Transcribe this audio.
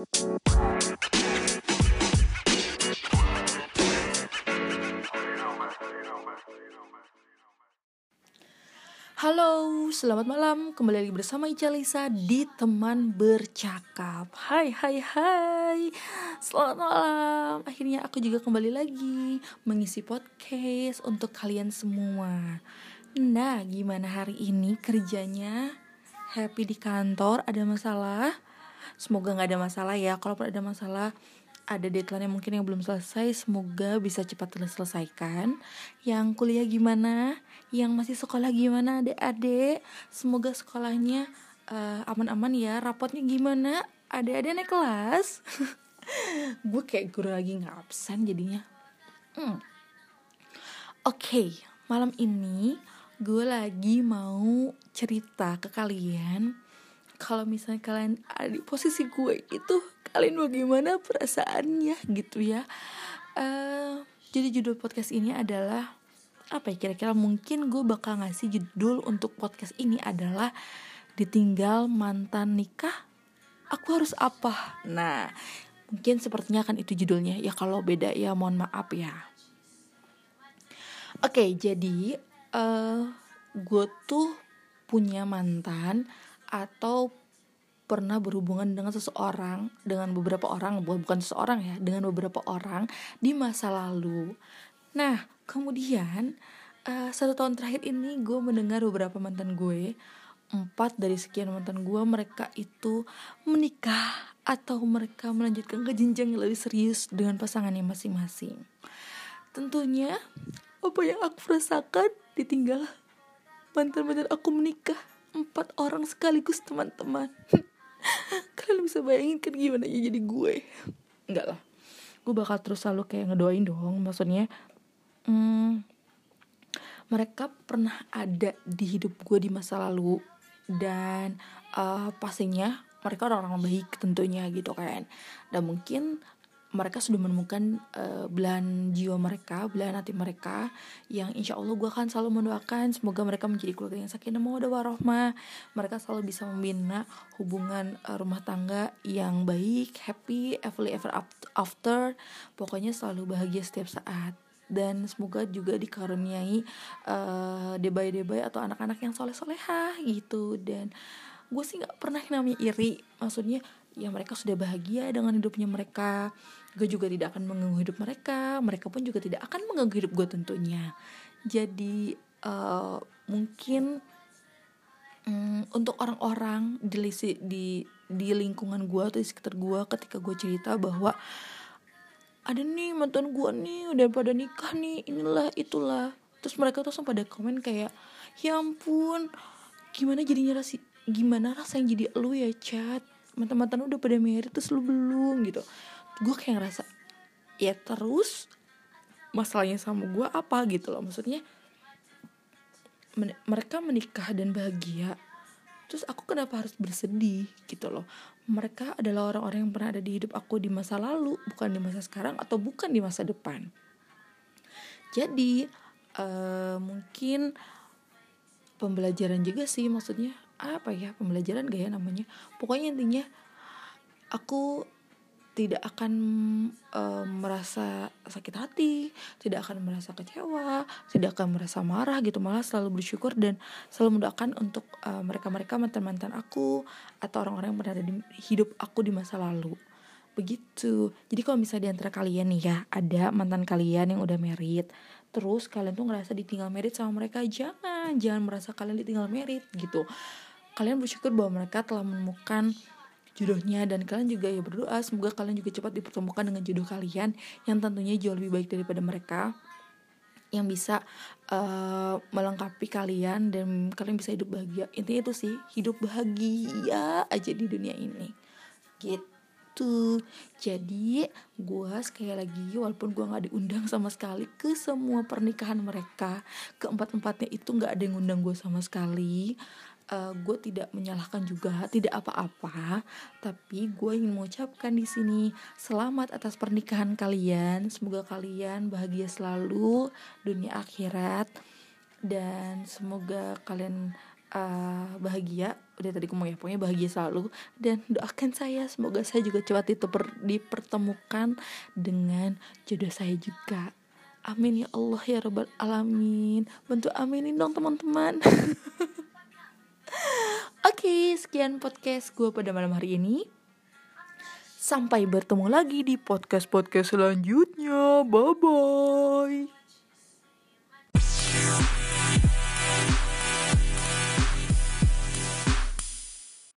Halo, selamat malam. Kembali lagi bersama Ica Lisa di Teman Bercakap. Hai, hai, hai. Selamat malam. Akhirnya aku juga kembali lagi mengisi podcast untuk kalian semua. Nah, gimana hari ini kerjanya? Happy di kantor? Ada masalah? Semoga nggak ada masalah ya. Kalaupun ada masalah, ada deadline yang mungkin yang belum selesai semoga bisa cepat terselesaikan. Yang kuliah gimana? Yang masih sekolah gimana adik-adik? Semoga sekolahnya uh, aman-aman ya. Rapotnya gimana? Adik-adik naik kelas. Gue kayak guru lagi nggak absen jadinya. Hmm. oke okay, malam ini gue lagi mau cerita ke kalian kalau misalnya kalian ada di posisi gue itu kalian bagaimana perasaannya gitu ya? Uh, jadi judul podcast ini adalah apa ya kira-kira mungkin gue bakal ngasih judul untuk podcast ini adalah ditinggal mantan nikah aku harus apa? Nah mungkin sepertinya kan itu judulnya. Ya kalau beda ya mohon maaf ya. Oke okay, jadi uh, gue tuh punya mantan atau pernah berhubungan dengan seseorang, dengan beberapa orang, bukan seseorang ya, dengan beberapa orang di masa lalu. Nah, kemudian uh, satu tahun terakhir ini gue mendengar beberapa mantan gue, empat dari sekian mantan gue, mereka itu menikah atau mereka melanjutkan ke jenjang yang lebih serius dengan pasangannya masing-masing. Tentunya apa yang aku rasakan ditinggal mantan-mantan aku menikah empat orang sekaligus teman-teman kalian bisa bayangin kan gimana ya jadi gue. Enggak lah. Gue bakal terus selalu kayak ngedoain dong. Maksudnya hmm, mereka pernah ada di hidup gue di masa lalu. Dan uh, pastinya mereka orang-orang baik tentunya gitu kan. Dan mungkin mereka sudah menemukan uh, belahan jiwa mereka, belahan hati mereka yang insya Allah gue akan selalu mendoakan semoga mereka menjadi keluarga yang sakinah mawaddah warohmah. Mereka selalu bisa membina hubungan uh, rumah tangga yang baik, happy, happily ever after. Pokoknya selalu bahagia setiap saat dan semoga juga dikaruniai uh, debai-debai atau anak-anak yang soleh-solehah gitu dan gue sih nggak pernah namanya iri. Maksudnya ya mereka sudah bahagia dengan hidupnya mereka. Gue juga tidak akan mengganggu hidup mereka. Mereka pun juga tidak akan mengganggu hidup gue tentunya. Jadi uh, mungkin um, untuk orang-orang di di di lingkungan gue atau di sekitar gue ketika gue cerita bahwa ada nih mantan gue nih udah pada nikah nih inilah itulah. Terus mereka tuh pada komen kayak ya ampun gimana jadinya rasi gimana rasanya jadi lu ya chat? Mantan-mantan udah pada married terus lu belum gitu. Gue kayak ngerasa ya terus masalahnya sama gue apa gitu loh. Maksudnya men mereka menikah dan bahagia terus aku kenapa harus bersedih gitu loh. Mereka adalah orang-orang yang pernah ada di hidup aku di masa lalu bukan di masa sekarang atau bukan di masa depan. Jadi uh, mungkin pembelajaran juga sih maksudnya apa ya pembelajaran gak ya namanya pokoknya intinya aku tidak akan uh, merasa sakit hati, tidak akan merasa kecewa, tidak akan merasa marah gitu, malah selalu bersyukur dan selalu mendoakan untuk uh, mereka-mereka mantan-mantan aku atau orang-orang yang berada di hidup aku di masa lalu. Begitu. Jadi kalau misalnya di antara kalian nih ya, ada mantan kalian yang udah merit, terus kalian tuh ngerasa ditinggal merit sama mereka, jangan, jangan merasa kalian ditinggal merit gitu. Kalian bersyukur bahwa mereka telah menemukan jodohnya dan kalian juga ya berdoa. Semoga kalian juga cepat dipertemukan dengan jodoh kalian yang tentunya jauh lebih baik daripada mereka yang bisa uh, melengkapi kalian dan kalian bisa hidup bahagia. Intinya itu sih hidup bahagia aja di dunia ini. Gitu. Jadi gue sekali lagi walaupun gue nggak diundang sama sekali ke semua pernikahan mereka keempat empatnya itu nggak ada yang undang gue sama sekali uh, gue tidak menyalahkan juga tidak apa-apa tapi gue ingin mengucapkan di sini selamat atas pernikahan kalian. Semoga kalian bahagia selalu dunia akhirat dan semoga kalian uh, bahagia. Udah tadi ngomong ya pokoknya bahagia selalu. Dan doakan saya semoga saya juga cepat diper, dipertemukan dengan jodoh saya juga. Amin ya Allah ya rabbal alamin. Bantu aminin dong teman-teman Oke, sekian podcast gue pada malam hari ini. Sampai bertemu lagi di podcast-podcast selanjutnya. Bye-bye.